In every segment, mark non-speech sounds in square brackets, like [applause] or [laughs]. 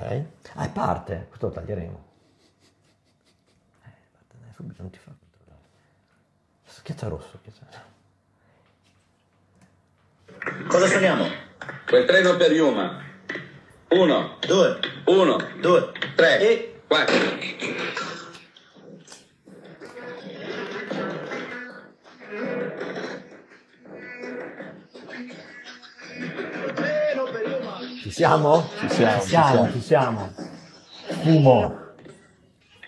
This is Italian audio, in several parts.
Ok. Ah, è parte, questo lo taglieremo. Eh, vattene, subito non ti fa controllare. Schiaccia rosso, schiaccia. Cosa suoniamo? Quel treno per Yuma. Uno, Due, uno, due, tre, e... quattro. Ci siamo? Ci siamo, Ci siamo, ci siamo. Fumo.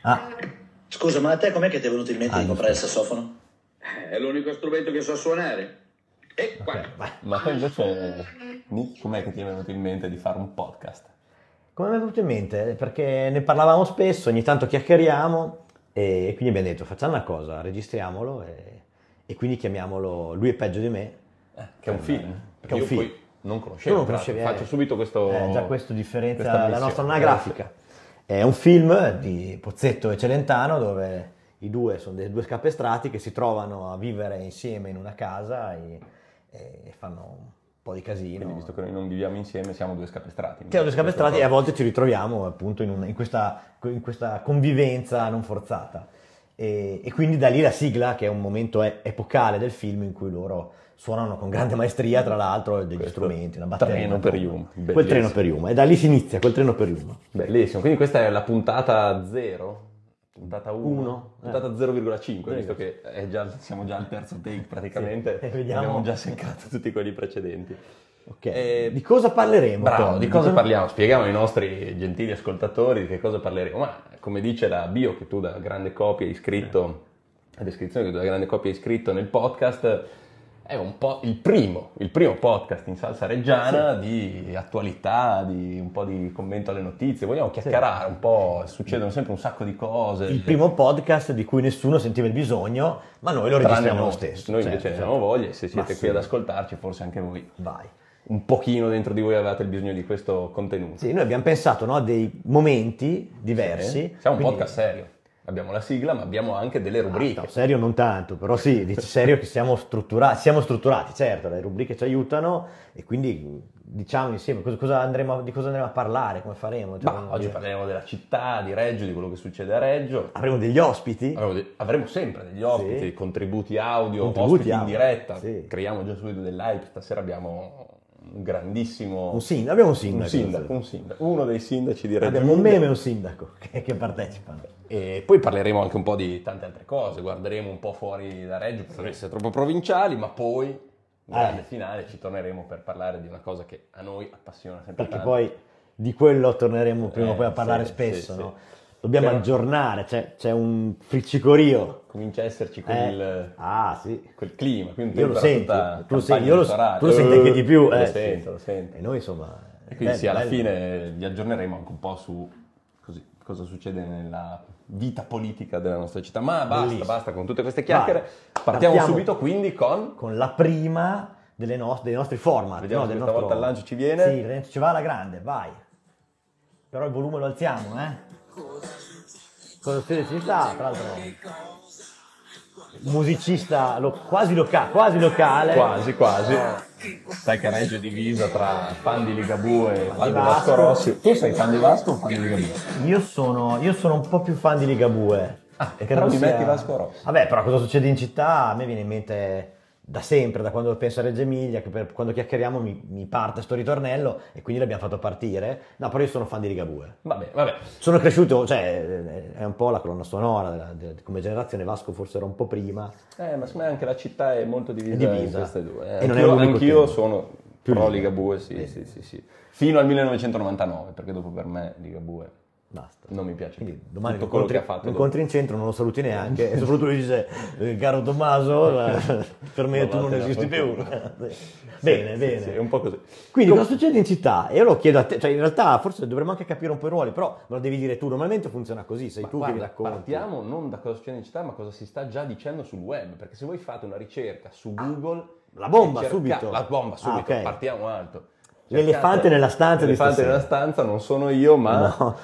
Ah, Scusa, ma a te com'è che ti è venuto in mente Ah, di comprare il sassofono? È l'unico strumento che so suonare. E qua. ok, vai. Ma poi invece, Nick, com'è che ti è venuto in mente di fare un podcast? Come mi è venuto in mente? Perché ne parlavamo spesso, ogni tanto chiacchieriamo e quindi abbiamo detto facciamo una cosa, registriamolo e, e quindi chiamiamolo Lui è peggio di me. Eh, che è un film. Perché è un io film. poi non conoscevo. Non conoscevi, eh. Faccio subito questo... Eh, già questo differenzia la nostra anagrafica. È un film di Pozzetto e Celentano dove i due sono dei due scapestrati che si trovano a vivere insieme in una casa e, e fanno un po' di casino. Quindi, visto che noi non viviamo insieme, siamo due scapestrati. Siamo due scapestrati e a volte ci ritroviamo appunto in, un- in questa, in questa convivenza non forzata. E, e quindi da lì la sigla, che è un momento epocale del film in cui loro suonano con grande maestria, tra l'altro, degli Questo strumenti, una batteria. treno per. Yuma, Quel bellissimo. treno per Yuma. E da lì si inizia, quel treno per Yuma. Bellissimo. Quindi questa è la puntata 0? Puntata 1? Uno, eh. Puntata 0,5, visto che è già- siamo già al terzo take praticamente. Sì, e vediamo. Abbiamo già seccato tutti quelli precedenti. Ok. Eh, di cosa parleremo? Bravo, Tom? di cosa parliamo? Spieghiamo ai nostri gentili ascoltatori di che cosa parleremo. Ma come dice la bio che tu da grande copia hai scritto, la descrizione che tu da grande copia hai scritto nel podcast, è un po' il primo, il primo podcast in salsa reggiana di attualità, di un po' di commento alle notizie. Vogliamo chiacchierare un po', succedono sempre un sacco di cose. Il primo podcast di cui nessuno sentiva il bisogno, ma noi lo registriamo noi. lo stesso. Noi Certo, invece ne certo. abbiamo voglia e se Ma siete sì. qui ad ascoltarci, forse anche voi Vai. un pochino dentro di voi avevate il bisogno di questo contenuto. Sì, noi abbiamo pensato no, a dei momenti diversi. Sì. Siamo un quindi- podcast serio. Abbiamo la sigla, ma abbiamo anche delle rubriche. No, serio non tanto, però sì, dici serio che siamo strutturati, siamo strutturati, certo, le rubriche ci aiutano e quindi diciamo insieme cosa, cosa andremo, a- di cosa andremo a parlare, come faremo. Cioè, Ma oggi dire, parleremo della città, di Reggio, di quello che succede a Reggio. Avremo degli ospiti? Avremo, de- avremo sempre degli ospiti, Sì. contributi audio, Contributi ospiti in audio, diretta. sì. Creiamo già subito dell'hype. Stasera abbiamo un grandissimo Un sindaco, abbiamo un un sindaco. sindaco, un sindaco, uno dei sindaci di Reggio. Abbiamo un meme e un sindaco [laughs] che, che partecipano. E poi parleremo anche un po' di tante altre cose, guarderemo un po' fuori da Reggio per non essere troppo provinciali, ma poi, grande Eh. finale, ci torneremo per parlare di una cosa che a noi appassiona sempre Perché tanto. poi di quello torneremo prima o Eh, poi a parlare sì, spesso, sì, no? sì. Dobbiamo Però- aggiornare, c'è, c'è un friccicorio. Comincia a esserci Eh, quel, Ah, sì. quel clima, qui un Io lo sento, tu lo senti, io lo- tu lo senti anche di più, Lo eh, sento, sì. lo sento. E noi insomma... E quindi bello, sì, alla bello. fine vi aggiorneremo anche un po' su così, cosa succede nella vita politica della nostra città. Ma basta, Bellissimo. basta con tutte queste chiacchiere. Partiamo Partiamo. subito quindi con... Con la prima delle nos- dei nostri format. Vediamo no, se questa volta il lancio ci viene. Sì, il lancio ci va alla grande, vai. Però il volume lo alziamo, eh. Cosa succede ci sta, tra l'altro... Musicista lo- quasi, loca- quasi locale. Quasi, quasi. Sai che Reggio è divisa tra fan di Ligabue e fan di Vasco. Rossi. Tu sei fan di Vasco o fan di Ligabue? Io sono, io sono un po' più fan di Ligabue. Ah, e però mi sia- metti Vasco Rossi. Vabbè, però cosa succede in città? A me viene in mente da sempre, da quando penso a Reggio Emilia, che per- quando chiacchieriamo mi, mi parte sto ritornello e quindi l'abbiamo fatto partire. No, però io sono fan di Ligabue. Vabbè, vabbè. Sono cresciuto, cioè è un po' la colonna sonora della- della- come generazione, Vasco forse era un po' prima. Eh, ma secondo me anche la città è molto divisa, È divisa. in queste due. eh. E non è anch'io, anch'io sono Più pro Liga. Ligabue, sì, Sì. sì, sì, sì. Fino al 1999, perché dopo per me Ligabue Basta. non mi piace Quindi domani Tutto quello incontri, che ha fatto dopo. incontri in centro, non lo saluti neanche e soprattutto lui dice, eh, caro Tommaso, la- [laughs] [laughs] per me tu non esisti più. qualcuno. [laughs] bene, Sì, bene. sì, è un po' così. Quindi cosa succede in città? E io lo chiedo a te, cioè in realtà forse dovremmo anche capire un po' i ruoli, però me lo devi dire tu, normalmente funziona così, sei Ma tu guarda, che racconti. partiamo non da cosa succede in città, ma cosa si sta già dicendo sul web. Perché se voi fate una ricerca su Google, Ah, la bomba cerca- subito. La bomba subito, Ah, ok. partiamo alto. L'elefante nella stanza di L'elefante nella stanza non sono io, ma No.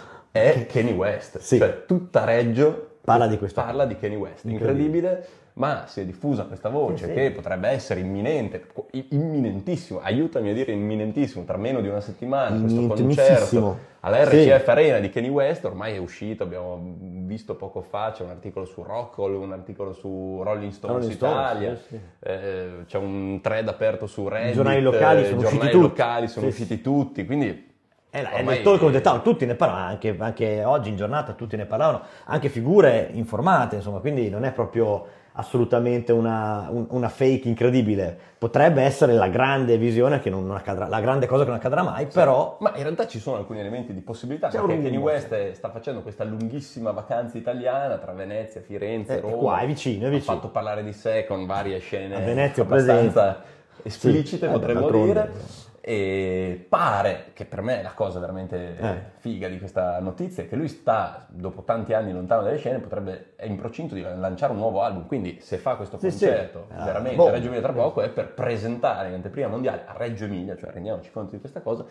È Kanye West. Sì. Cioè, tutta Reggio Parla di questo. Parla di Kanye West. Incredibile. Incredibile. ma si è diffusa questa voce Sì, sì. che potrebbe essere imminente, imminentissimo, aiutami a dire imminentissimo, tra meno di una settimana questo concerto all'RCF Sì. Arena di Kanye West, ormai è uscito, abbiamo visto poco fa, c'è un articolo su Rockall, un articolo su Rolling Stones Rolling Stones, Italia, sì. eh, c'è un thread aperto su Reddit, giornali locali eh, sono giornali usciti tutti. locali sono Sì, usciti tutti, quindi È, la- è nel talk of the town, tutti ne parlano, anche, anche oggi in giornata tutti ne parlavano, anche figure informate, insomma, quindi non è proprio assolutamente una, un- una fake incredibile. Potrebbe essere la grande visione che non accadrà, la grande cosa che non accadrà mai, però Ma in realtà ci sono alcuni elementi di possibilità, C'è perché Kanye West sta facendo questa lunghissima vacanza italiana tra Venezia, Firenze, Eh, Roma. qua, è vicino, è vicino. Ha fatto parlare di sé con varie scene A Venezia abbastanza esplicite, Sì, eh, potremmo dire. E pare, che per me è la cosa veramente Eh. figa di questa notizia, è che lui sta, dopo tanti anni lontano dalle scene, potrebbe, è in procinto di lanciare un nuovo album. Quindi se fa questo Sì, sì. concerto Ah, veramente boh. a Reggio Emilia tra poco è per presentare in anteprima mondiale a Reggio Emilia, cioè rendiamoci conto di questa cosa,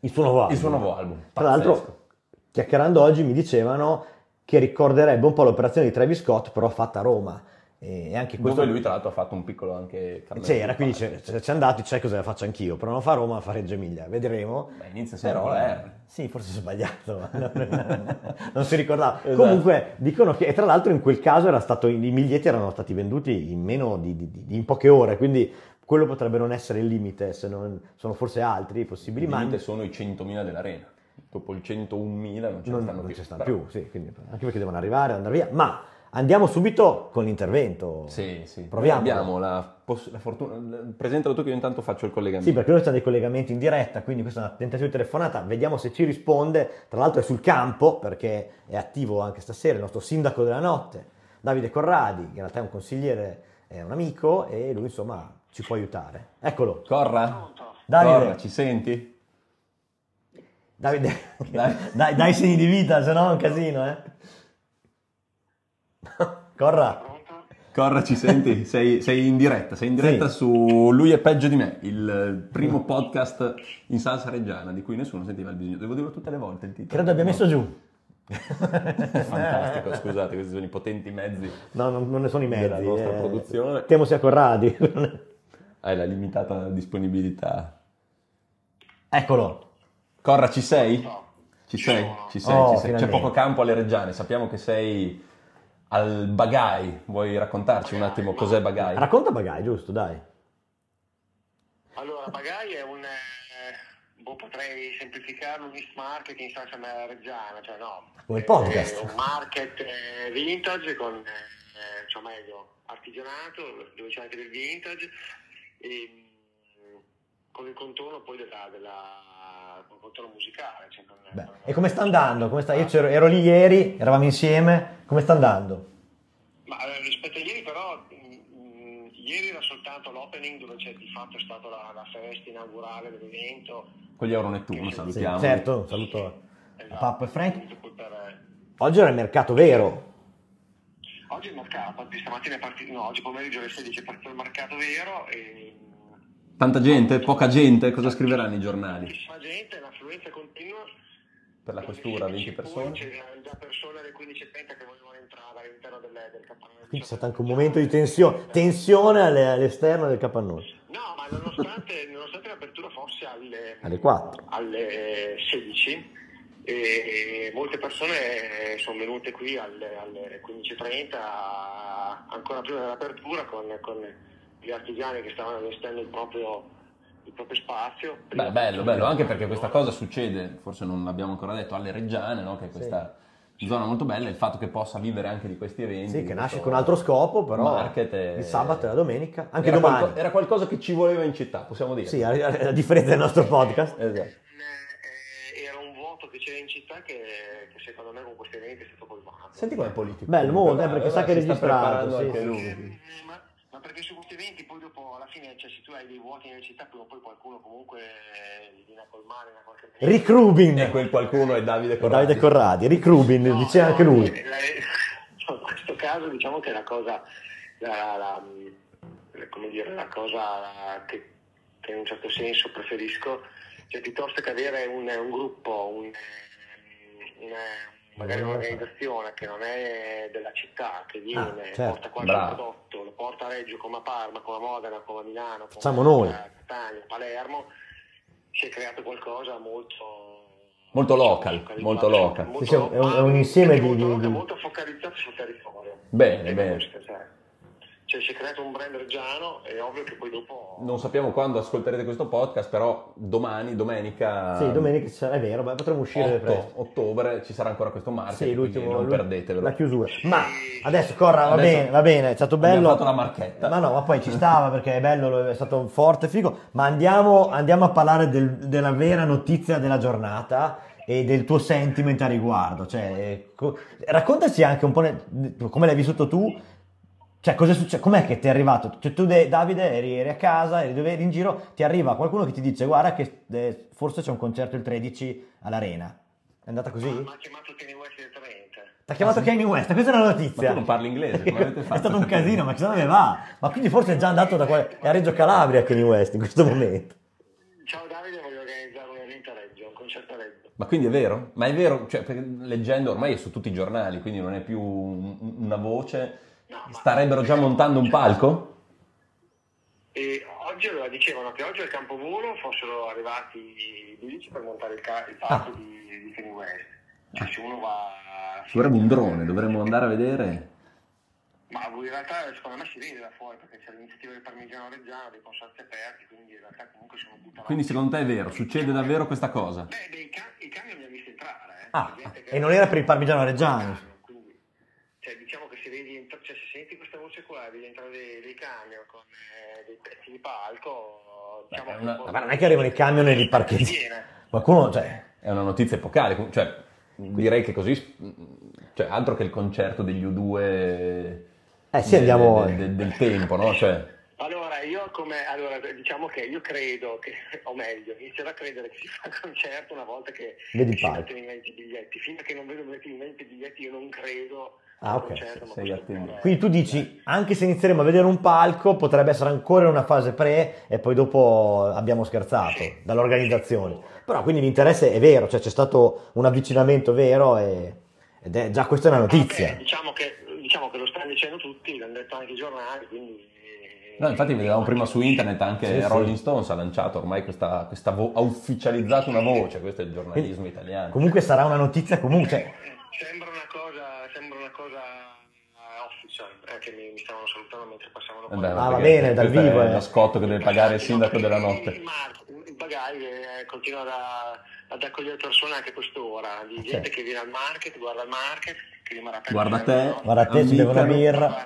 il suo nuovo album. suo nuovo album. Tra l'altro, chiacchierando oggi mi dicevano che ricorderebbe un po' l'operazione di Travis Scott, però fatta a Roma. E anche questo... Dove lui tra l'altro ha fatto un piccolo anche C'era, di quindi c'è, andato, c'è cosa la faccio anch'io, però non fa Roma, ma fa Reggio Emilia, vedremo. Beh, inizia Però, la R. Sì, forse è sbagliato, [laughs] non, si ricordava. Esatto. Comunque dicono che, e tra l'altro in quel caso era stato, i biglietti erano stati venduti in meno di, di- di- in poche ore, quindi quello potrebbe non essere il limite, se non, sono forse altri possibili, Il ma limite sono i 100.000 dell'arena. Dopo il 101.000 non ce ne stanno non più. stanno Però- più, sì, quindi- anche perché devono arrivare, andare via. Ma andiamo subito con l'intervento. Sì, sì. Proviamo. Abbiamo la, poss- la fortuna. Presentalo tu che io intanto faccio il collegamento. Sì, perché noi stiamo dei collegamenti in diretta, quindi questa è una tentativa di telefonata, vediamo se ci risponde. Tra l'altro è sul campo, perché è attivo anche stasera il nostro sindaco della notte, Davide Corradi, che in realtà è un consigliere, è un amico e lui insomma ci può aiutare. Eccolo, Corra? Davide. Corra, ci senti? Davide, Dai. [laughs] dai, dai segni di vita, se no è un casino, eh. Corra, Corra, ci senti? [laughs] Sei, sei in diretta, sei in diretta Sì. su Lui è peggio di me, il primo podcast in salsa reggiana di cui nessuno sentiva il bisogno. Devo dirlo tutte le volte il titolo. credo abbia messo giù. [laughs] Fantastico, scusate, questi sono i potenti mezzi. No, non, non ne sono i mezzi. Della nostra eh. produzione. Temo sia Corradi. [laughs] Hai la limitata disponibilità. Eccolo. Corra, ci sei? Ci sei? Ci sei, Oh, ci sei. C'è finalmente. poco campo alle Reggiane, sappiamo che sei al Bagai. Vuoi raccontarci un attimo cos'è Bagai? Racconta Bagai, giusto, dai. Allora, Bagai è un, eh, boh, potrei semplificarlo, un mix market in salsa reggiana, cioè no. Come podcast. un market eh, vintage con, eh, cioè meglio, artigianato, dove c'è anche del vintage, e, mm, con il contorno poi della, della con il contorno musicale. Cioè con- Beh, con- e come sta andando? Come sta- Io c'ero- ero lì ieri, eravamo insieme, come sta andando? Ma eh, rispetto a ieri però, mm, mm, ieri era soltanto l'opening dove c'è di fatto è stata la, la festa inaugurale dell'evento. Con gli Euro Nettuno, Sì, salutiamo. certo, un saluto a Esatto. Pappo e Frank. Per, eh, Oggi era il mercato vero. Oggi il mercato, stamattina è partito, no, oggi pomeriggio alle 16 è partito il mercato vero e Tanta gente, poca gente, cosa scriveranno i giornali? tantissima gente, l'affluenza continua. Per la questura, 20 persone. C'erano già persone alle 15.30 che volevano entrare all'interno del, del capannone. Quindi c'è stato anche un momento di tensione, tensione alle- all'esterno del capannone. No, ma nonostante, [laughs] nonostante l'apertura fosse alle, Alle 4. alle 16, e molte persone sono venute qui alle, alle 15.30, ancora prima dell'apertura, con, con gli artigiani che stavano all'esterno del proprio, del proprio spazio. Beh, bello, bello, anche perché questa cosa succede, forse non l'abbiamo ancora detto, alle Reggiane, no? che è questa zona molto bella, il fatto che possa vivere anche di questi eventi. Sì, che nasce con altro scopo, però market è- il sabato e la domenica, anche era domani. qualco- era qualcosa che ci voleva in città, possiamo dire. Sì, a, a- a differenza del nostro podcast. Esatto. Eh, era un vuoto che c'era in città che, che secondo me con questi eventi è stato colmato. Senti com'è politico. Bello, molto, eh, perché Bravo, sa che registrato, sì, anche sì, lui. sì. Eh, Ma, ma perché su questi eventi poi dopo alla fine, cioè se tu hai dei vuoti nelle città, prima o poi qualcuno comunque eh, li viene a colmare da qualche parte. Rick Rubin. E quel qualcuno è Davide Corradi. Davide Corradi, Rick Rubin, No, diceva no, anche lui. eh, no, [laughs] in questo caso diciamo che la cosa, la, la- la- come dire, la cosa che, che in un certo senso preferisco, cioè piuttosto che avere un, un gruppo, un, un- magari un'organizzazione che non è della città, che viene, certo, porta qualche bravo. prodotto, lo porta a Reggio, come a Parma, come a Modena, come a Milano, come Facciamo noi. a Catania, Palermo, si è creato qualcosa molto... Molto local, focalizzato, molto local. molto Sì, sì, è un- è un local, insieme di- molto di- local, molto focalizzato sul territorio. Bene, bene. Cioè, si è creato un brand reggiano, è ovvio che poi dopo... Non sappiamo quando ascolterete questo podcast, però domani, domenica, Sì, domenica sarà, è vero, beh, potremmo uscire 8 presto. ottobre, ci sarà ancora questo market, Sì, l'ultimo, non perdetevelo. la chiusura. Ma adesso Corra, va Adesso bene, va bene, è stato abbiamo bello. fatto la marchetta. Ma no, ma poi ci stava perché è bello, è stato forte, figo. Ma andiamo, andiamo a parlare del- della vera notizia della giornata e del tuo sentiment a riguardo. Cioè, eh, co- raccontaci anche un po' ne- come l'hai vissuto tu. Cioè, cosa succede? Com'è che ti è arrivato? Cioè, tu, de- Davide, eri, eri a casa, eri, dove eri in giro, ti arriva qualcuno che ti dice: Guarda, che eh, forse c'è un concerto il 13 all'Arena. È andata così? Ma ha chiamato Kenny West direttamente. Ti ha chiamato Kanye West, questa è una Ma notizia. tu non parli inglese, come [laughs] avete fatto? è stato un casino, ma chissà dove va. Ma quindi forse è già andato da qua, è a Reggio Calabria Kanye West in questo momento. Ciao Davide, voglio organizzare un evento a Reggio, un concerto a Reggio. Ma quindi è vero? Ma è vero, cioè, leggendo ormai è su tutti i giornali, quindi non è più un- una voce. Starebbero già montando un palco? E oggi allora, dicevano che oggi al Campovolo fossero arrivati i bici per montare il, ca- il palco Ah. di, di Kenny West. Cioè, se uno va... Ci vorrebbe un drone, dovremmo andare a vedere. Ma in realtà secondo me si vede da fuori perché c'è l'iniziativa del Parmigiano Reggiano, dei consorzi aperti, quindi in realtà comunque sono buttati. Quindi secondo te è vero, succede davvero questa cosa? Beh, dei ca- i camion li ha visti entrare, eh. Ah, e non era per il Parmigiano Reggiano. Cioè, diciamo che se vedi, cioè, se senti questa voce qua, vedi entrare dei, dei camion con eh, dei pezzi di palco, diciamo Beh, una- Ma non è che arrivano i camion e li [laughs] parcheggi. Viene. Qualcuno, cioè, È una notizia epocale, cioè direi che così, cioè altro che il concerto degli U2 Eh sì, andiamo- del, del- del tempo, no? Cioè, Allora, io come, allora, diciamo che io credo che, [laughs] o meglio, inizierò a credere che si fa il concerto una volta che Vedi si mettono in vendita i biglietti. Fino a che non vedo metti in vendita i biglietti io non credo Ah, ok, concerto. sei attento. quindi tu dici, anche se inizieremo a vedere un palco, potrebbe essere ancora in una fase pre e poi dopo abbiamo scherzato dall'organizzazione. Però quindi l'interesse è vero, cioè c'è stato un avvicinamento vero e, ed è già questa è una notizia. Vabbè, diciamo, che, diciamo che lo stanno dicendo tutti, l'hanno detto anche i giornali, quindi... no, infatti vedevamo prima su internet anche Sì, sì. Rolling Stones ha lanciato ormai questa, questa vo- ha ufficializzato una voce, questo è il giornalismo italiano. Comunque sarà una notizia comunque. cioè, Sembra una cosa, sembra una cosa eh, official, eh, che mi, mi stavano salutando mentre passavano Eh beh, Ah, va bene, dal vivo, È eh. lo scotto che deve pagare il sindaco della notte. Il, Bagai eh, continua da- ad accogliere persone anche a quest'ora, di gente Certo. che viene al market, guarda il market, che rimarrà aperto Guarda te. Guarda te, si beve una birra.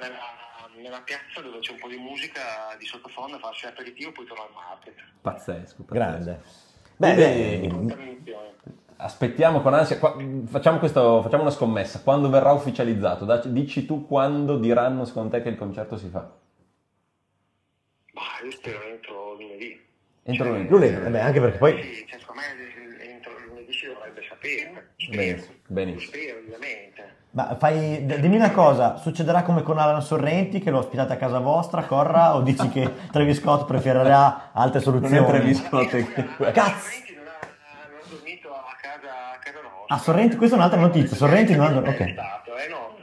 Nella, piazza dove c'è un po' di musica di sottofondo, farsi aperitivo e poi torna al market. Pazzesco, pazzesco. Grande. Beh, beh, l'inizione. Aspettiamo con ansia, qua- facciamo, questo- facciamo una scommessa, quando verrà ufficializzato? Daci- Dici tu quando diranno secondo te che il concerto si fa? Ma io spero entro lunedì. Entro lunedì. lunedì, vabbè, anche perché poi Sì, cioè, secondo me entro lunedì si dovrebbe sapere. Spero. benissimo. Spero, ovviamente. Ma fai, dimmi una cosa, succederà come con Alan Sorrenti che lo ospitate a casa vostra, Corra, o dici che Travis Scott preferirà altre soluzioni? Non è Travis Scott, è Cazzo! Sorrenti non ha, non ha dormito a casa, a casa nostra. Ah, Sorrenti, questa è un'altra notizia, Sorrenti non ha dormito, È ok. stato, eh no.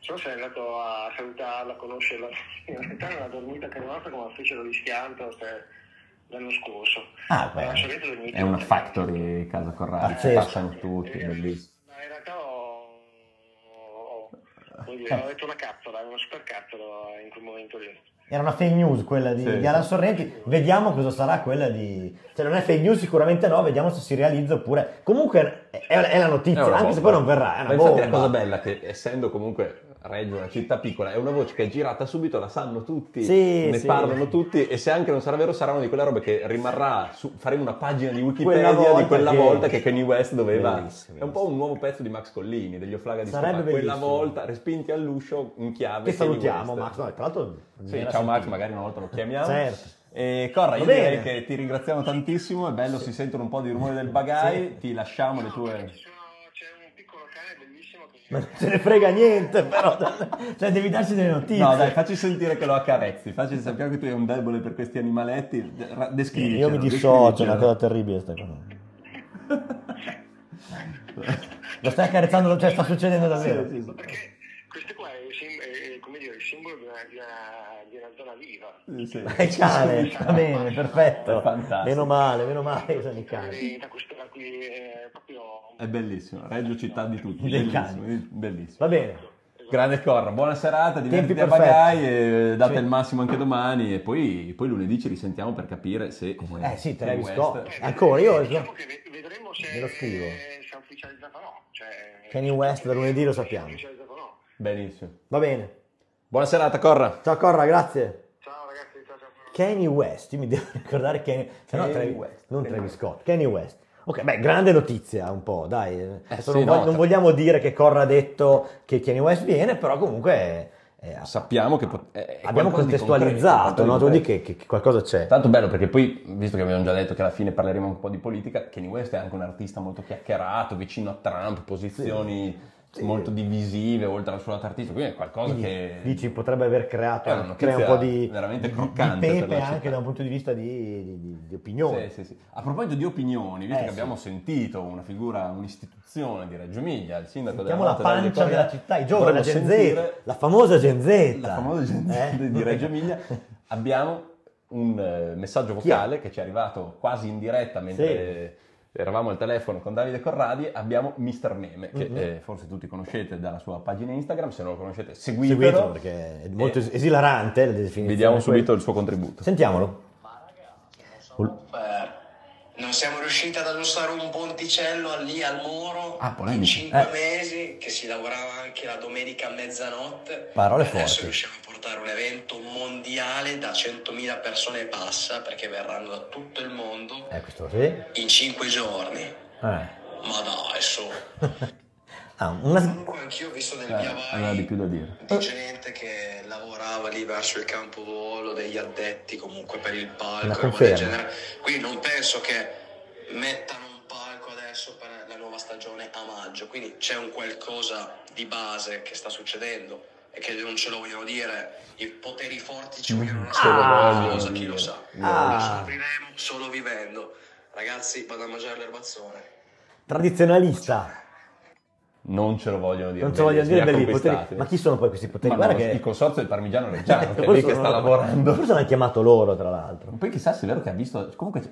Solo se è andato a salutarla, a conoscerla. In realtà non ha dormito a casa nostra come fecero gli schianto se- l'anno scorso. Ah, beh. È una a casa factory casa Pazzesco. passano tutti, Eh, bellissimo. ma in realtà ho, ho- come dire, ho detto una cazzola, una super cazzola in quel momento lì. Era una fake news quella di, Sì, di Alan sì. Sorrenti, vediamo cosa sarà quella di... Cioè non è fake news sicuramente no, vediamo se si realizza oppure... Comunque è, è la notizia, È anche se bomba. poi non verrà, è una Ma bomba. la cosa bella è che essendo comunque Reggio una città piccola, è una voce che è girata subito, la sanno tutti, Sì, ne sì. parlano tutti e se anche non sarà vero sarà una di quelle robe che rimarrà, su, faremo una pagina di Quella Wikipedia volta di quella che- volta che Kanye West doveva... Bellissimo, È un po' un nuovo pezzo di Max Collini, degli Oflaga di Sarebbe Scopa. Quella volta, respinti all'uscio, in chiave. Che salutiamo. Max, no, tra l'altro... Sì, ciao Max, magari una volta lo chiamiamo. Certo. E Corra, io direi che ti ringraziamo tantissimo, è bello, si sentono un po' di rumore del bagai, Sì. ti lasciamo le tue... ci sono- c'è un piccolo cane bellissimo che... Ma non se ne frega niente, però... [laughs] Cioè devi darci delle notizie. No dai, facci sentire che lo accarezzi, facci sappiamo che tu hai un debole per questi animaletti, ra- descrivicelo. Io mi dissocio, è una cosa terribile sta cosa. Lo stai accarezzando, cioè sta succedendo davvero. Sì, sì, sì. Perché queste qua, simbolo di una, di una- di una zona viva. Sì. Ma è cane, va bene, perfetto. Fantastico. Meno male, meno male che sono i cani. Qui è proprio È bellissimo, Reggio città di tutti, bellissimo, bellissimo. Va bene. Grande Corra, buona serata, divertiti Tempi a perfetti. bagai, e date Sì. il massimo anche domani e poi, poi lunedì ci risentiamo per capire se... Eh sì, Travis West- Scott. Ancora, io- Diciamo vedremo se, Ve lo scrivo. se è ufficializzato o no. Cioè, Kanye West da lunedì lo sappiamo. ufficializzato o no. Benissimo. Va bene. Buona serata Corra. Ciao Corra, grazie. Ciao ragazzi, ciao ciao. Kanye West, io mi devo [laughs] ricordare Kanye, se no Travis- West. non Travis Scott, Kanye West. Ok, beh, grande notizia un po', dai. Adesso sì, non, voglio- no, non vogliamo dire che Corra ha detto che Kanye West viene, però comunque eh, Sappiamo che pot- è abbiamo contestualizzato, concreto, no? Tu che, che- che qualcosa c'è. Tanto bello perché poi, visto che abbiamo già detto che alla fine parleremo un po' di politica, Kanye West è anche un artista molto chiacchierato, vicino a Trump, posizioni Sì. Molto divisive oltre al suo lato artistico, quindi è qualcosa Quindi, che... dici potrebbe aver creato crea un po' di, veramente croccante di pepe la anche da un punto di vista di, di- di- opinione. Sì, sì, sì. A proposito di opinioni, visto Eh, che sì. abbiamo sentito una figura, un'istituzione di Reggio Emilia, il sindaco della Sentiamo la Notte della pancia Vittoria, della città, i giovani, la Gen Z, la famosa Gen Z. la famosa Gen Z Eh? di Reggio Emilia. [laughs] Abbiamo un eh, messaggio vocale che ci è arrivato quasi in diretta mentre eravamo al telefono con Davide Corradi. Abbiamo Mr. Meme, che Mhm. eh, forse tutti conoscete dalla sua pagina Instagram. Se non lo conoscete, seguitelo. Seguitelo perché è molto Eh, esilarante la definizione. Vediamo subito il suo contributo. Sentiamolo. Per- Non siamo riusciti ad aggiustare un ponticello lì al muro Ah, in polemica. cinque Eh. mesi, che si lavorava anche la domenica a mezzanotte. Parole Adesso forti. riusciamo a portare un evento mondiale da 100.000 persone e passa, perché verranno da tutto il mondo, Eh, questo sì. Eh. in cinque giorni. Ma dai, su. [laughs] Ah, una... Comunque anch'io ho visto nel Eh, aveva di più da dire. di gente che lavorava lì verso il campo volo, degli addetti comunque per il palco del genere. Quindi non penso che mettano un palco adesso per la nuova stagione a maggio. Quindi c'è un qualcosa di base che sta succedendo che non ce lo vogliono dire. I poteri forti ci vogliono Ce lo nascondere vogliono qualcosa, chi lo sa. Ah. Lo scopriremo solo vivendo. Ragazzi, vado a mangiare l'erbazzone. Tradizionalista. Non ce lo vogliono dire. Non ce lo voglio Belli, dire belli poteri. Ma chi sono poi questi poteri? Ma Guarda no, che il consorzio del parmigiano reggiano, [laughs] che è lì che sta lavorando. Forse l'hanno chiamato loro, tra l'altro. Poi chissà se è vero che ha visto, comunque,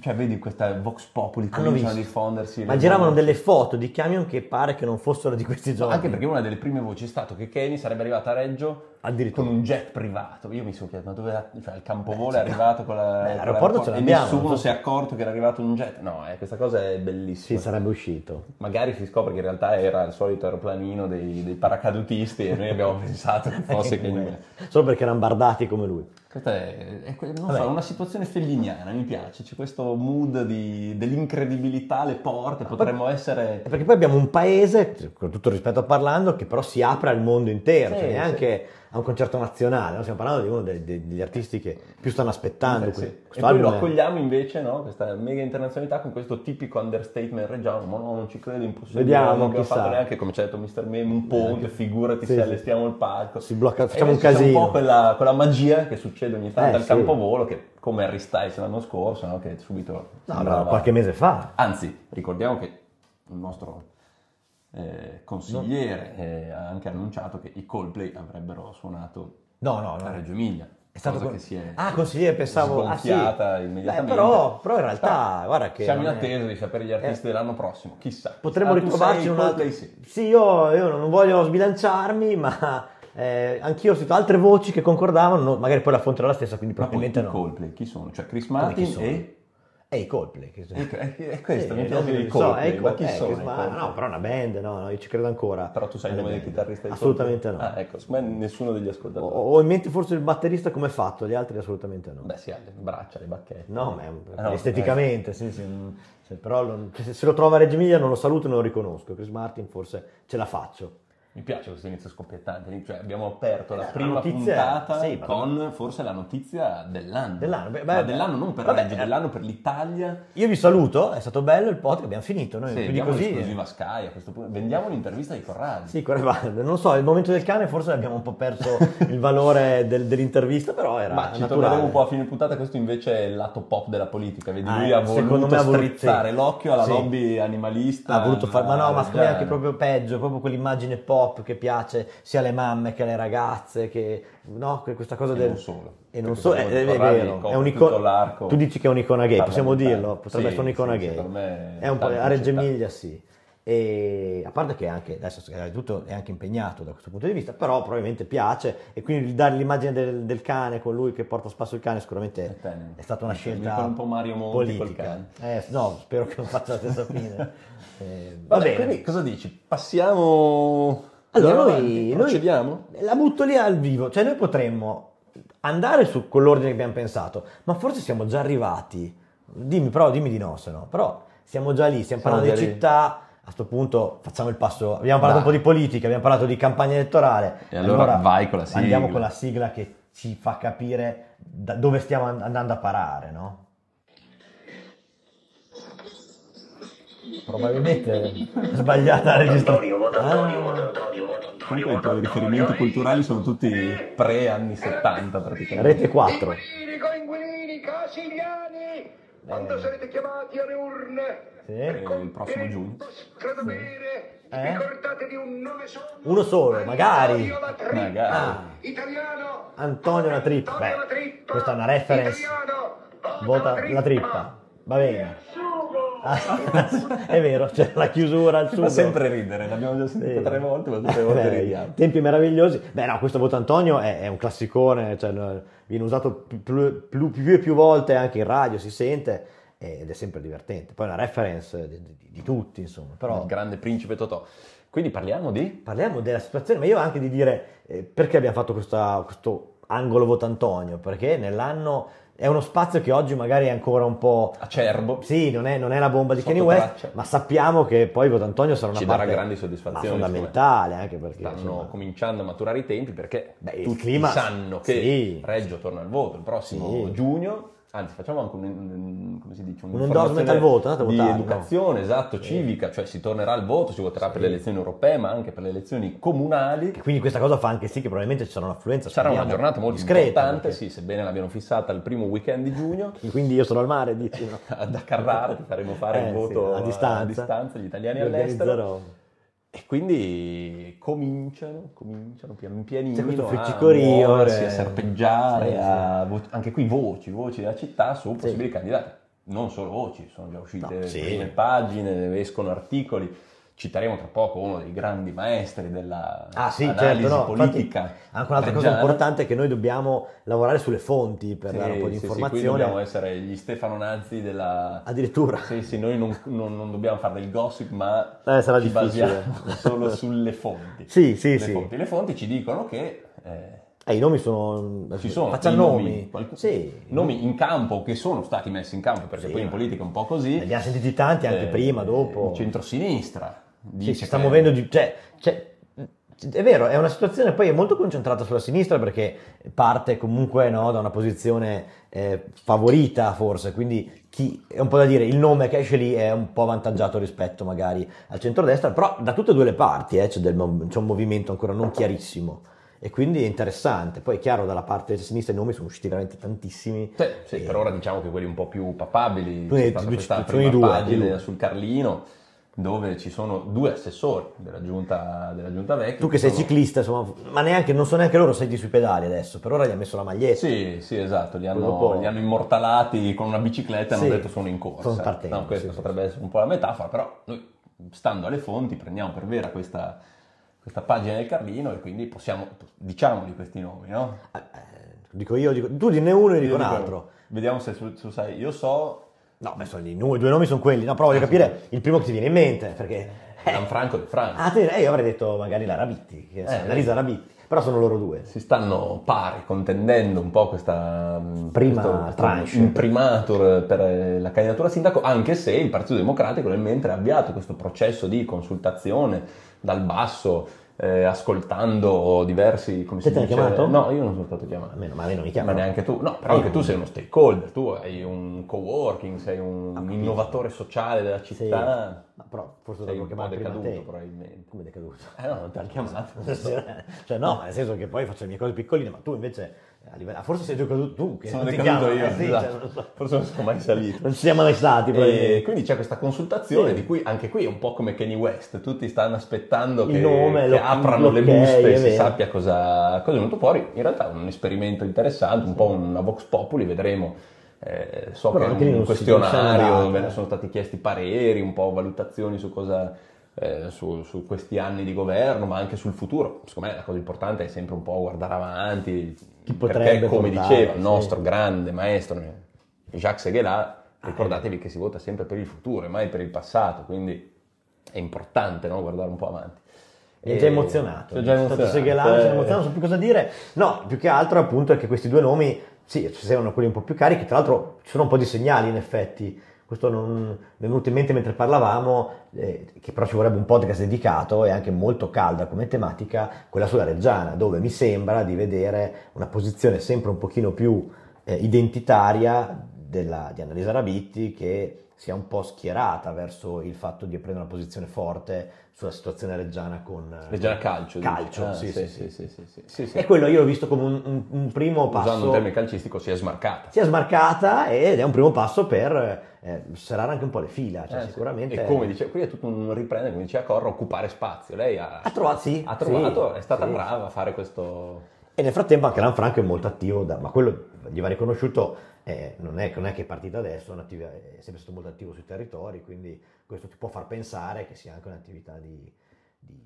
cioè vedi questa Vox Populi Hanno cominciano a diffondersi. Ma giravano voci. delle foto di camion che pare che non fossero di questi giorni. Anche perché una delle prime voci è stato che Kenny sarebbe arrivato a Reggio Addirittura. con un jet privato. Io mi sono chiesto, ma dove cioè, il campovolo è arrivato con la, Beh, l'aeroporto ce e l'abbiamo, nessuno non so si è accorto che era arrivato un jet. No, eh, questa cosa è Sì, bellissima. sarebbe uscito. Magari si scopre che in realtà era il solito aeroplanino dei, dei paracadutisti e noi abbiamo [laughs] pensato che fosse Kenny West. Solo perché erano bardati come lui. Questa è, non Vabbè. so, una situazione felliniana, mi piace, c'è questo mood di- dell'incredibilità alle porte, potremmo essere... E Perché poi abbiamo un paese, con tutto rispetto parlando, che però si apre al mondo intero, Sì, cioè sì. neanche a un concerto nazionale. no? Stiamo parlando di uno dei- dei- degli artisti che più stanno aspettando. Eh, sì. Que- E questo poi lo accogliamo invece, no? questa mega internazionalità con questo tipico understatement reggiano, ma no, non ci credo, impossibile, Vediamo, non chissà. fatto neanche, come ci ha detto Mr. Meme, un ponte, figurati Sì, se sì. allestiamo il palco. Si blocca- facciamo un invece c'è casino. un po' quella, quella magia che succede ogni tanto Eh, al sì. campovolo, che come Harry Styles l'anno scorso, no? che subito No, sembrava- no, qualche mese fa. Anzi, ricordiamo che il nostro eh, consigliere eh, ha anche annunciato che i Coldplay avrebbero suonato No, no, a no. Reggio Emilia. È stato cosa con- che si è Ah, consigliere, pensavo... Ah, sì. sgonfiata Beh, immediatamente. però, però in realtà, guarda che... Siamo in non è- attesa di sapere gli artisti Eh. dell'anno prossimo, chissà. Potremmo Ah, ritrovarci un altro... Sì. Sì, io, io non voglio sbilanciarmi, ma eh, anch'io ho sentito altre voci che concordavano, no- magari poi la fonte era la stessa, quindi Ma probabilmente i no. Coldplay, chi sono? Cioè Chris Martin sono? e... E i Coldplay. Che È, è [laughs] questo, Sì, mi piace nomi i so, Coldplay, eh, ma chi eh, sono Coldplay? No, però è una band, no, no, io ci credo ancora. Però tu sai il nome del chitarrista di Assolutamente Coldplay? no. Ah, ecco, secondo me nessuno degli Ho, ascoltatori. ho in mente forse il batterista come è fatto, gli altri assolutamente no. Beh, sì, ha le braccia, le bacchette. No, ma è Ah, no, esteticamente, sì, sì, se, però se, se lo trova a Reggio Emilia non lo saluto e non lo riconosco. Chris Martin forse ce la faccio. Mi piace questo inizio scoppiettante, cioè abbiamo aperto la Eh, prima la notizia- puntata sì, con forse la notizia dell'anno. Dell'anno, beh, ma beh, dell'anno non per vabbè, Reggio, eh. dell'anno per l'Italia. Io vi saluto, è stato bello il podcast, abbiamo finito. Noi Sì, più di così. l'esclusiva Sky a questo punto. Vendiamo l'intervista di Corradi. Sì, Correvale, non so, il momento del cane forse abbiamo un po' perso [laughs] il valore del- dell'intervista, però era Ma ci torneremo un po' a fine puntata, questo invece è il lato pop della politica, vedi, Ah, lui ha voluto me ha voluto- strizzare sì. l'occhio alla Sì. lobby animalista. ha voluto fare, ma no, ma secondo me è anche proprio peggio, proprio quell'immagine pop pop che piace sia alle mamme che alle ragazze, che, no? Que- questa cosa E del... non solo. E non so, è, è vero, è un'icona. Tu dici che è un'icona gay, possiamo parlamentare. dirlo? Potrebbe Sì, essere un'icona sì, gay. È un po' a Reggio. Emilia, sì. E a parte che anche adesso tutto è anche impegnato da questo punto di vista, però probabilmente piace e quindi dare l'immagine del, del cane con lui che porta a spasso il cane sicuramente è stata una scelta un po' Mario Monti politica. Eh, no, spero che non faccia la stessa fine. [laughs] Eh, va Vabbè, bene. quindi cosa dici? Passiamo... Allora, andiamo noi, noi procediamo? la butto lì al vivo, cioè noi potremmo andare su con l'ordine che abbiamo pensato, ma forse siamo già arrivati. Dimmi, però, dimmi di no, se no. Però siamo già lì, stiamo Siamo parlando di già lì. città. A questo punto facciamo il passo. Abbiamo parlato Dai. un po' di politica, abbiamo parlato di campagna elettorale. E allora vai con la sigla. Andiamo con la sigla che ci fa capire da dove stiamo and- andando a parare, no? Probabilmente sbagliata la registrazione. Ah. Comunque i tuoi riferimenti culturali sono tutti pre-anni 70 praticamente. Rete 4. Inquilini, coinquilini, casigliani, quando sarete chiamati alle urne Sì. il prossimo giugno. dovere, Eh? ricordatevi di un nome solo. Uno solo, magari. Antonio La Trippa. Magari. Ah. Italiano. Antonio La Trippa. Beh, questa è una reference. Italiano. Vota la trippa. Va bene. [laughs] È vero, c'è la chiusura al sugo. fa sempre ridere, l'abbiamo già sentito Sì. tre volte, ma tutte le volte Beh, ridiamo. Tempi meravigliosi. Beh, no, questo voto Antonio è, è un classicone, cioè, viene usato più, più- più- più e più volte anche in radio, si sente ed è sempre divertente. Poi è una reference di, di- di tutti, insomma. Però Il grande principe Totò. Quindi parliamo di... parliamo della situazione, ma io anche di dire eh, perché abbiamo fatto questa- questo angolo voto Antonio, perché nell'anno è uno spazio che oggi magari è ancora un po'... Acerbo. Sì, non è, non è la bomba di Kanye West, ma sappiamo che poi voto Antonio sarà una Ci darà parte grandi soddisfazioni, fondamentale, anche perché Stanno insomma, cominciando a maturare i tempi perché Beh, il tutti clima- sanno che sì. Reggio torna al voto il prossimo Sì. giugno. Anzi, facciamo anche un, un- come si dice, Un endorsement al voto, andate a di votare, educazione, esatto, civica, cioè si tornerà al voto, si voterà per le elezioni europee, ma anche per le elezioni comunali. E quindi questa cosa fa anche sì che probabilmente ci sarà un'affluenza. Sarà una giornata molto discreta, importante, perché- sì, sebbene l'abbiano fissata il primo weekend di giugno. [laughs] Quindi io sono al mare, dici, no? [laughs] Ad Carrara ti faremo fare Eh, il sì, voto a distanza. distanza, gli italiani all'estero. organizzerò. E quindi cominciano, cominciano pian pianino a muoversi, a serpeggiare, Sì, a vo- anche qui voci, voci della città su possibili candidati. Non solo voci, sono già uscite No, sì. prime pagine, escono articoli. Citeremo tra poco uno dei grandi maestri della Ah sì, analisi certo, no, politica. infatti, anche un'altra cosa reggiana. importante è che noi dobbiamo lavorare sulle fonti per Sì, dare un po' di sì, sì, qui informazione. dobbiamo essere gli Stefano Nazzi della... Addirittura. Sì, sì, noi non, non- non dobbiamo fare del gossip, ma Eh, sarà ci difficile. basiamo [laughs] solo sulle fonti. Sì, sì, le sì. Fonti. Le fonti ci dicono che eh, Eh, I nomi sono... ci sono Facciamo nomi. qualche- Sì. nomi in campo che sono stati messi in campo, perché Sì, poi in politica è un po' così. Ne abbiamo sentiti tanti anche Eh, prima, dopo. Centrosinistra Sì, dice si sta che- muovendo di... Cioè, cioè, è vero, è una situazione poi è molto concentrata sulla sinistra perché parte comunque no, da una posizione eh, favorita forse, quindi chi, è un po' da dire, il nome che esce lì è un po' avvantaggiato rispetto magari al centrodestra, però da tutte e due le parti eh, c'è, del c'è un movimento ancora non chiarissimo e quindi è interessante. Poi è chiaro dalla parte sinistra i nomi sono usciti veramente tantissimi. Sì, sì, E- per ora diciamo che quelli un po' più papabili. Sono i due, due. sul Carlino dove ci sono due assessori della giunta, della giunta vecchia. Tu che sei sono- ciclista, insomma, ma neanche, non so neanche loro senti sui pedali adesso, per ora gli ha messo la maglietta. Sì, sì, esatto, li hanno, li hanno immortalati con una bicicletta e hanno Sì, detto sono in corsa. sono partendo, No, questa sì, sì, potrebbe essere un po' la metafora, però noi stando alle fonti prendiamo per vera questa, questa pagina del Carlino e quindi possiamo, diciamoli questi nomi, no? Eh, dico io, dico, tu dinne uno e dico un altro. Vediamo se tu, tu sai, io so No, beh, sono i due nomi sono quelli. No, però voglio Ah, capire il primo che ti viene in mente, perché... eh, Gianfranco De Franco. ah, te- eh, io avrei detto magari la Rabitti, che Eh, Annalisa Rabitti, però sono loro due. si stanno pari contendendo un po' questa Prima questo- questo tranche. imprimatur per eh, la candidatura a sindaco, anche se il Partito Democratico nel mentre ha avviato questo processo di consultazione dal basso, eh, ascoltando diversi come Te si dice- chiamato? No, io non sono stato chiamato. A me, ma a me non mi Ma chiamano. neanche tu, no, però anche tu sei uno stakeholder, tu hai un coworking, sei un innovatore sociale della Sì, città, ma però forse sei un po' decaduto te. probabilmente. Come decaduto? Eh no, non ti hanno chiamato. [laughs] cioè no, nel senso che poi faccio le mie cose piccoline, ma tu invece a livello- forse sei decaduto tu, che Sono decaduto io, eh, sì, esatto. cioè, forse non sono mai salito. Non ci siamo mai stati, E quindi c'è questa consultazione Sì. di cui anche qui è un po' come Kanye West, tutti stanno aspettando che, nome, che lo- aprano le l'ok, buste e si vero. sappia cosa, cosa è venuto fuori. In realtà è un esperimento interessante, un po' una Vox Populi, vedremo. Eh, so Però che è un questionario nada. sono stati chiesti pareri, un po' valutazioni su cosa eh, su, su questi anni di governo, ma anche sul futuro. Secondo me la cosa importante è sempre un po' guardare avanti, Chi perché potrebbe come portare, diceva il sì. nostro grande maestro Jacques Seguelà, Ah, ricordatevi che si vota sempre per il futuro e mai per il passato, quindi è importante no, guardare un po' avanti. Mi è già emozionato. Sei già Sono stato emozionato. segelato, sono Eh, emozionato, non so più cosa dire. No, più che altro appunto è che questi due nomi, sì, sembrano quelli un po' più carichi, tra l'altro ci sono un po' di segnali in effetti. Questo non mi è venuto in mente mentre parlavamo, eh, che però ci vorrebbe un podcast dedicato e anche molto calda come tematica, quella sulla Reggiana, dove mi sembra di vedere una posizione sempre un pochino più eh, identitaria della- di Annalisa Rabitti che sia un po' schierata verso il fatto di prendere una posizione forte sulla situazione reggiana con Reggiana Calcio. Calcio, Ah, sì, sì, sì. sì, sì, sì, sì, sì. E quello io l'ho visto come un, un- un primo Usando passo. un termine calcistico si è smarcata. Si è smarcata ed è un primo passo per eh, serrare anche un po' le fila. Cioè, Eh, sicuramente. E come dice, qui è tutto un riprendere, come diceva Corra, occupare spazio. Lei ha, Ha trovato, sì, ha trovato, è stata brava a fare questo... E nel frattempo anche Lanfranco è molto attivo, da- ma quello gli va riconosciuto. Eh, non, è, non è che è partita adesso, è, è sempre stato molto attivo sui territori, quindi questo ti può far pensare che sia anche un'attività di, di,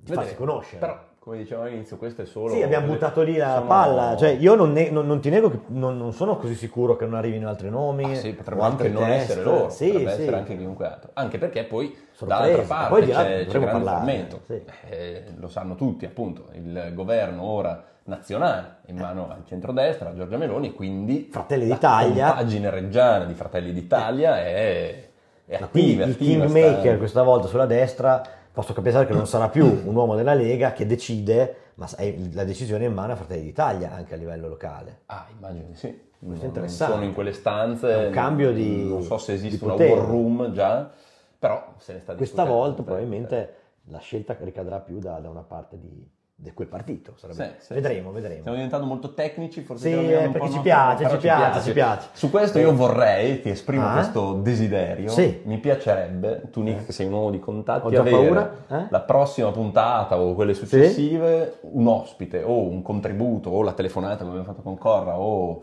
di farsi conoscere. Però, come dicevamo all'inizio, questo è solo... Sì, abbiamo buttato lì la sono- palla. Cioè, io non, ne- non- non ti nego che non, non sono così sicuro che non arrivino altri nomi. Ah, sì, o potrebbero anche non teste. essere loro, Sì, potrebbe sì. essere anche chiunque altro. Anche perché poi Sorpresa. dall'altra parte Poi là c'è, c'è grande frammento. sì. Eh, lo sanno tutti, appunto, il governo ora nazionale in mano al centrodestra, a Giorgia Meloni, quindi Fratelli la d'Italia. compagine reggiana di Fratelli d'Italia è, è qui attiva, il kingmaker sta- questa volta sulla destra, posso pensare che non sarà più un uomo della Lega che decide, ma è- la decisione è in mano a Fratelli d'Italia anche a livello locale. Ah, immagino di sì. Questo è non interessante. sono in quelle stanze. È un cambio di- Non so se esiste una war room già, però se ne sta Questa discutendo. volta probabilmente la scelta ricadrà più da, da una parte di, di quel partito. sarebbe- Sì, sì, vedremo, sì. vedremo. Stiamo diventando molto tecnici, forse Sì, eh, perché ci piace, ci però piace, ci piace. Su questo io vorrei, ti esprimo Ah? questo desiderio, Sì. mi piacerebbe, tu Nick che sei un uomo di contatti, Ho già avere paura? Eh? la prossima puntata o quelle successive un ospite o un contributo o la telefonata come abbiamo fatto con Corra o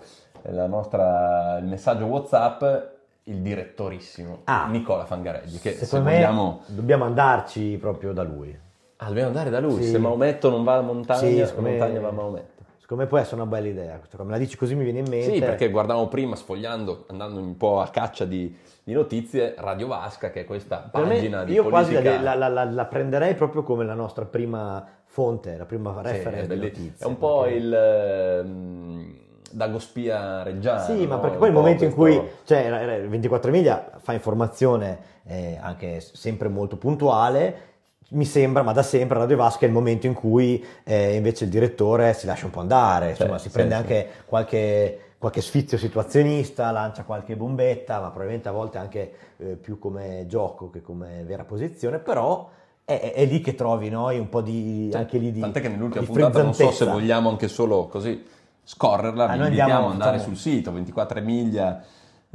la nostra, il messaggio Whatsapp, il direttorissimo Ah. Nicola Fangareggi, che se Secondo me vogliamo... dobbiamo andarci proprio da lui. Ah, dobbiamo andare da lui, Sì. se Maometto non va alla montagna, Sì, la secondo me- montagna va a Maometto. Secondo me può essere una bella idea. Me la dici così mi viene in mente. Sì, perché guardavamo prima, sfogliando, andando un po' a caccia di, di notizie, Radio Vasca, che è questa Per me, pagina di io quasi politica... la, la- la- la prenderei proprio come la nostra prima fonte, la prima Sì, reference è, di notizie. è un po' perché- il ehm, Dagospia reggiano. Sì, ma perché poi il momento in cui, cioè, era- era- il 24 miglia fa informazione eh, anche sempre molto puntuale, mi sembra, ma da sempre Radio Vasca è il momento in cui eh, invece il direttore si lascia un po' andare, insomma, Sì, si prende sì. anche qualche, qualche sfizio situazionista, lancia qualche bombetta, ma probabilmente a volte anche eh, più come gioco che come vera posizione, però è, è- lì che trovi noi un po' di, anche lì di Tant'è che nell'ultima puntata non so se vogliamo anche solo così scorrerla, Ah, vi noi invitiamo ad andare sul sito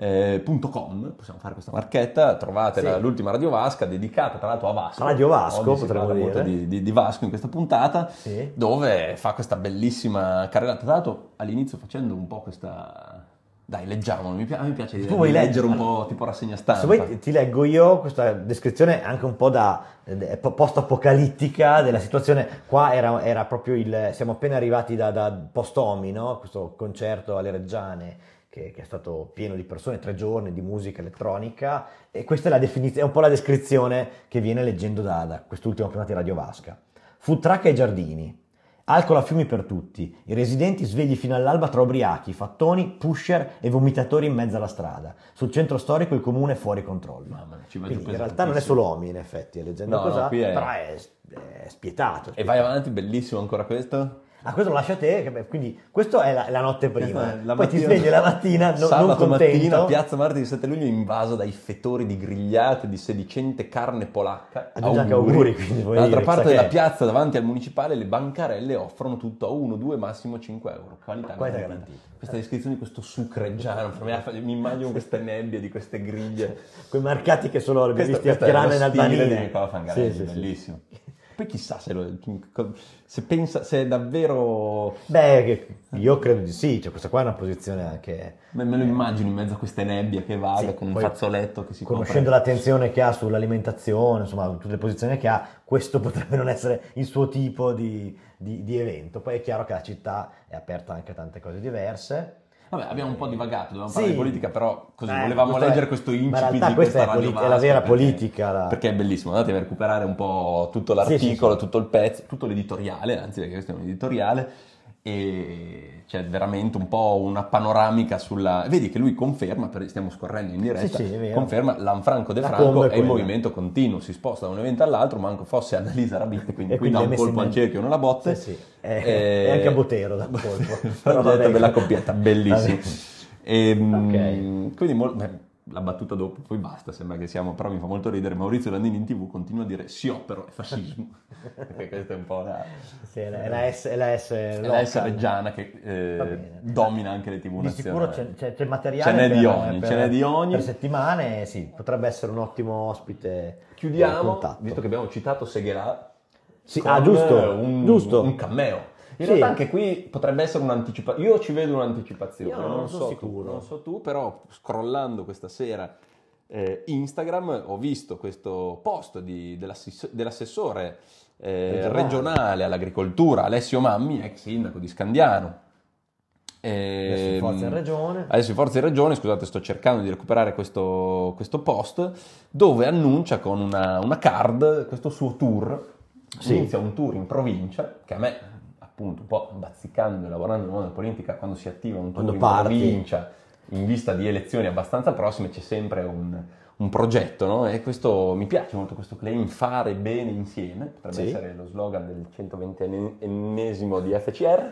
24miglia.com, possiamo fare questa marchetta, trovate Sì. la- l'ultima Radio Vasca dedicata tra l'altro a Vasco. Radio Vasco, potremmo dire. di, di- di Vasco in questa puntata, Sì. dove fa questa bellissima carrellata. Tra l'altro all'inizio facendo un po' questa... Dai, leggiamolo, mi, pi- a me piace di, Tu vuoi leggere un po' tipo rassegna stampa. Se vuoi ti- leggo io questa descrizione anche un po' da eh, po- post-apocalittica della situazione. Qua era, era proprio il. Siamo appena arrivati da, da Postomi, no? questo concerto alle Reggiane che, che è stato pieno di persone, tre giorni di musica elettronica. E questa è, la definiz- è un po' la descrizione che viene leggendo da, da quest'ultima puntata di Radio Vasca. Food truck ai giardini. Alcol a fiumi per tutti, i residenti svegli fino all'alba tra ubriachi, fattoni, pusher e vomitatori in mezzo alla strada. Sul centro storico il comune è fuori controllo. Mamma ci Quindi in realtà non è solo Omi, in effetti, leggendo No, no, così, qui è- però è, è spietato. E vai avanti, bellissimo ancora questo. Ah, questo lo lascio a te, beh, quindi questo è la, la notte prima. Questa è la Poi ti mattina- svegli la mattina no- non contento. mattina, piazza Marte di 7 luglio invaso dai fettori di grigliate di sedicente carne polacca. Aggiunge anche auguri, quindi Dall'altra dire, parte della che- piazza, davanti al municipale, le bancarelle offrono tutto a 1, 2, massimo 5 euro. Qualità, Qualità garantita. Questa descrizione di questo sucreggiano, mi immagino queste nebbie di queste griglie. Quei mercati che abbiamo Questo, visti a è Tirana in Albania. Sì, sì, sì. Poi chissà se, lo- se pensa, se è davvero... Beh, io credo di sì, cioè questa qua è una posizione anche... Me, me lo immagino in mezzo a queste nebbie che vaga Sì, con un fazzoletto che si Conoscendo copre. l'attenzione che ha sull'alimentazione, insomma, tutte le posizioni che ha, questo [laughs] potrebbe non essere il suo tipo di, di- di evento. Poi è chiaro che la città è aperta anche a tante cose diverse. Vabbè, abbiamo un po' divagato, dovevamo Sì. parlare di politica, però così Eh, volevamo questo è- leggere questo incipit di questa questa è Radio polit- è la vera perché- politica, la- Perché è bellissimo, andate a recuperare un po' tutto l'articolo, sì, sì. tutto il pezzo, tutto l'editoriale, anzi perché questo è un editoriale, e c'è veramente un po' una panoramica sulla... Vedi che lui conferma, stiamo scorrendo in diretta, Sì, sì, è conferma Lanfranco De Franco è è in movimento continuo, si sposta da un evento all'altro, manco fosse Annalisa Rabit, [laughs] quindi E qui dà è un colpo al cerchio, non la botte. Sì, sì. E- Eh, e anche a Botero dà un colpo. [laughs] [laughs] Vabbè. bella coppietta, bellissima. Ehm, Ok. Quindi mol- beh, la battuta dopo, poi basta, sembra che siamo, però mi fa molto ridere. Maurizio Landini in tv continua a dire sì, opero è fascismo. [laughs] Perché questa è un po' la, Sì, è la, è la S, è la S, è la. S reggiana che eh, domina anche le tv Di sicuro nazionali. c'è, c'è- c'è materiale Ce n'è per, di ogni, per- ce n'è di ogni. per settimane, sì, potrebbe essere un ottimo ospite. Chiudiamo, visto che abbiamo citato Seghelà, Sì, ah, giusto, un, giusto. un cameo. In Sì. realtà anche qui potrebbe essere un'anticipazione. Io ci vedo un'anticipazione, Io non non, so sicuro. tu, non so tu, però scrollando questa sera eh, Instagram ho visto questo post di- dell'assess- dell'assessore eh, Regionale. all'agricoltura Alessio Mammi, ex sindaco di Scandiano. Adesso in Ehm, forza in regione. Adesso in Forza in Regione, scusate, sto cercando di recuperare questo, questo post, dove annuncia con una, una card questo suo tour. Sì. Inizia un tour in provincia, che a me, appunto, un po' bazzicando e lavorando mondo della politica, quando si attiva un tour Quando in provincia, in vista di elezioni abbastanza prossime, c'è sempre un, un progetto, no? E questo mi piace molto questo claim, fare bene insieme, potrebbe Sì. essere lo slogan del 120esimo di FCR,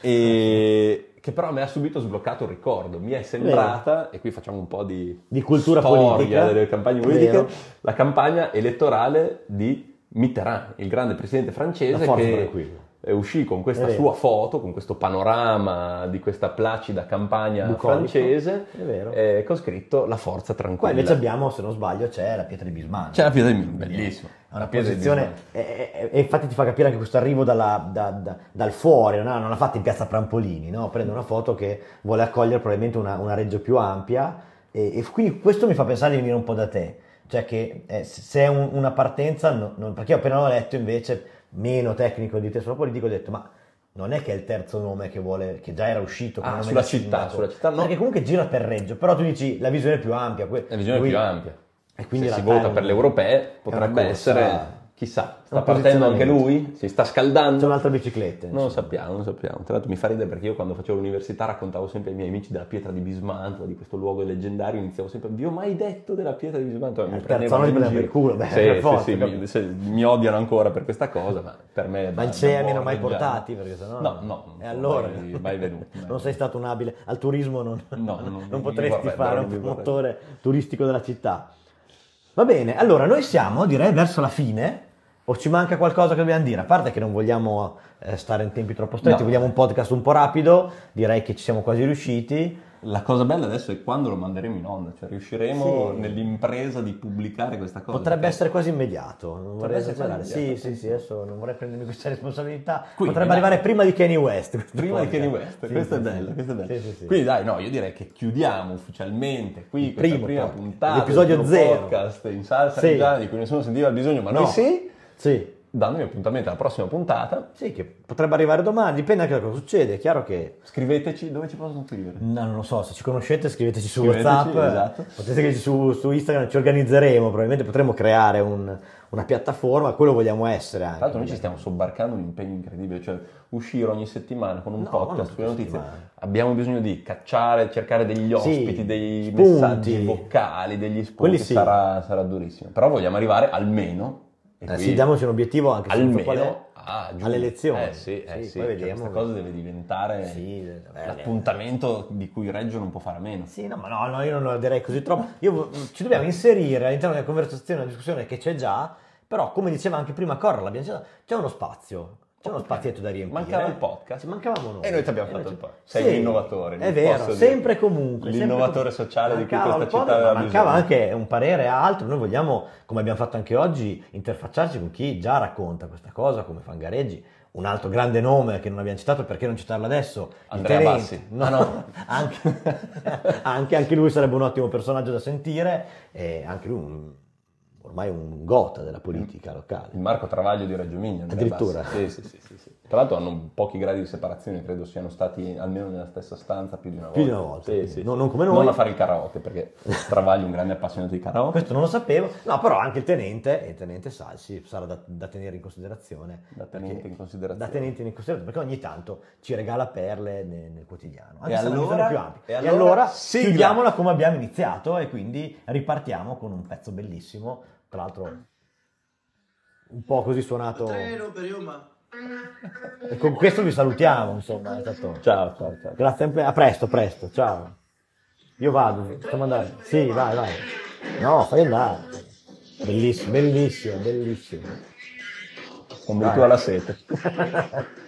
e che però mi ha subito sbloccato il ricordo. Mi è sembrata, e qui facciamo un po' di, Di cultura politica. delle campagne politiche, Vero. la campagna elettorale di Mitterrand, il grande presidente francese che tranquilla. Eh, uscì con questa sua foto, con questo panorama di questa placida campagna Bucolico. francese, eh, con scritto La forza tranquilla. invece abbiamo, se non sbaglio, c'è la pietra di Bismano. C'è la pietra di Bismano, bellissimo. È una posizione, e, infatti ti fa capire anche questo arrivo dalla- da- da- dal fuori, non, ha- non l'ha fatta in piazza Prampolini, no? prende una foto che vuole accogliere probabilmente una, una reggio più ampia e, e quindi questo mi fa pensare di venire un po' da te, cioè che eh, se se è un- una partenza, no- non- perché io appena l'ho letto invece, meno tecnico di te sulla politica, ho detto ma non è che è il terzo nome che vuole, che già era uscito. Ah, sulla città, sulla città no. Perché comunque gira per Reggio, però tu dici la visione è più ampia. que- La visione lui- più ampia. E quindi Se si vota per le europee potrebbe essere, chissà, sta partendo anche lui? Si sta scaldando? C'è un'altra bicicletta. Non lo sappiamo, non lo sappiamo. Tra l'altro mi fa ridere perché io quando facevo l'università raccontavo sempre ai miei amici della pietra di Bismanto, di questo luogo leggendario, iniziavo sempre, vi ho mai detto della pietra di Bismanto? Mi il prendevano in per il culo, beh, Sì, per sì, forza, sì, mi, se- mi odiano ancora per questa cosa, ma per me... Ma in CEA mi hanno mai portati? Perché sennò No, no. E allora? Mai, mai venuto. mai [laughs] Non sei stato un abile. Al turismo non, No, [laughs] non- non non potresti vorrebbero, fare un promotore turistico della città. Va bene, allora noi siamo, direi, verso la fine. O ci manca qualcosa che dobbiamo dire? A parte che non vogliamo eh, stare in tempi troppo stretti, No. vogliamo un podcast un po' rapido. Direi che ci siamo quasi riusciti. La cosa bella adesso è quando lo manderemo in onda, cioè riusciremo Sì. nell'impresa di pubblicare questa cosa. Potrebbe perché- essere quasi immediato. Non vorrei essere quasi esagerare. Sì, sì, sì, adesso non vorrei prendermi questa responsabilità. Quindi, Potrebbe dai. arrivare prima di Kanye West. Prima di. Kanye West, Sì, questo sì, è bello, questo è bello. Quindi dai, no, io direi che chiudiamo ufficialmente qui primo prima podcast, puntata l'episodio zero. podcast in salsa Sì. reggiana di cui nessuno sentiva il bisogno, ma No. noi sì, Sì, dandomi appuntamento alla prossima puntata. Sì, che potrebbe arrivare domani, dipende anche da cosa succede. È chiaro che. Scriveteci dove ci possono scrivere. No, non lo so, se ci conoscete scriveteci su Scriveteci, WhatsApp, esatto. potete scriverci su, su Instagram, ci organizzeremo, probabilmente potremo creare un- una piattaforma, quello vogliamo essere anche. Tra l'altro noi ci stiamo sobbarcando un impegno incredibile, cioè uscire ogni settimana con un No, podcast sulle notizie. Abbiamo bisogno di cacciare, cercare degli ospiti, dei spunti. messaggi vocali, degli spunti, Quelli sì. sarà, sarà durissimo. Però vogliamo arrivare almeno, Eh, sì, diamoci un obiettivo anche se almeno qual è. Ah, alle elezioni. Eh sì, eh Sì, sì, poi cioè, vediamo. questa cosa deve diventare Sì, l'appuntamento di cui Reggio non può fare a meno. Sì, no, ma no, no, io non lo direi così troppo. Io, ci dobbiamo inserire all'interno della conversazione una discussione che c'è già, però come diceva anche prima Corra, l'abbiamo detto, c'è uno spazio, c'è uno spazietto da riempire. Mancava il podcast. Mancavamo noi. E noi ti abbiamo fatto il podcast. Sei Sì, l'innovatore, È vero, dire. sempre e comunque. sempre L'innovatore comunque. sociale di cui questa città aveva ma Mancava bisogno. anche un parere altro, noi vogliamo, come abbiamo fatto anche oggi, interfacciarci con chi già racconta questa cosa, come Fangareggi. Un altro grande nome che non abbiamo citato, perché non citarlo adesso? Andrea. Bassi. No, Ah, no. [laughs] anche, [laughs] anche, anche lui sarebbe un ottimo personaggio da sentire, e anche lui un- ormai un gota della politica locale. Il Marco Travaglio di Reggio Emilia. Addirittura. Sì, sì, sì, sì. Tra l'altro hanno pochi gradi di separazione, credo siano stati almeno nella stessa stanza più di una volta. Più di una volta, Sì, non- come noi. Non a fare il karaoke, perché [laughs] Travaglio è un grande appassionato di karaoke. Questo non lo sapevo, no, però anche il tenente, e il tenente Salsi sarà da, tenere in considerazione. Da tenente in considerazione. Da tenente in considerazione, perché ogni tanto ci regala perle nel, quotidiano. Anche E allora- più ampia. e E allora allora, sigla. chiudiamola come abbiamo iniziato e quindi ripartiamo con un pezzo bellissimo, tra l'altro un po' così suonato. E con questo vi salutiamo, insomma. Ciao, ciao, ciao. Grazie, sempre- a presto, presto, ciao. Io vado, facciamo andare. Sì, vai, vai. No, fai andare. Bellissimo, bellissimo, bellissimo. Convinto alla sete. [laughs]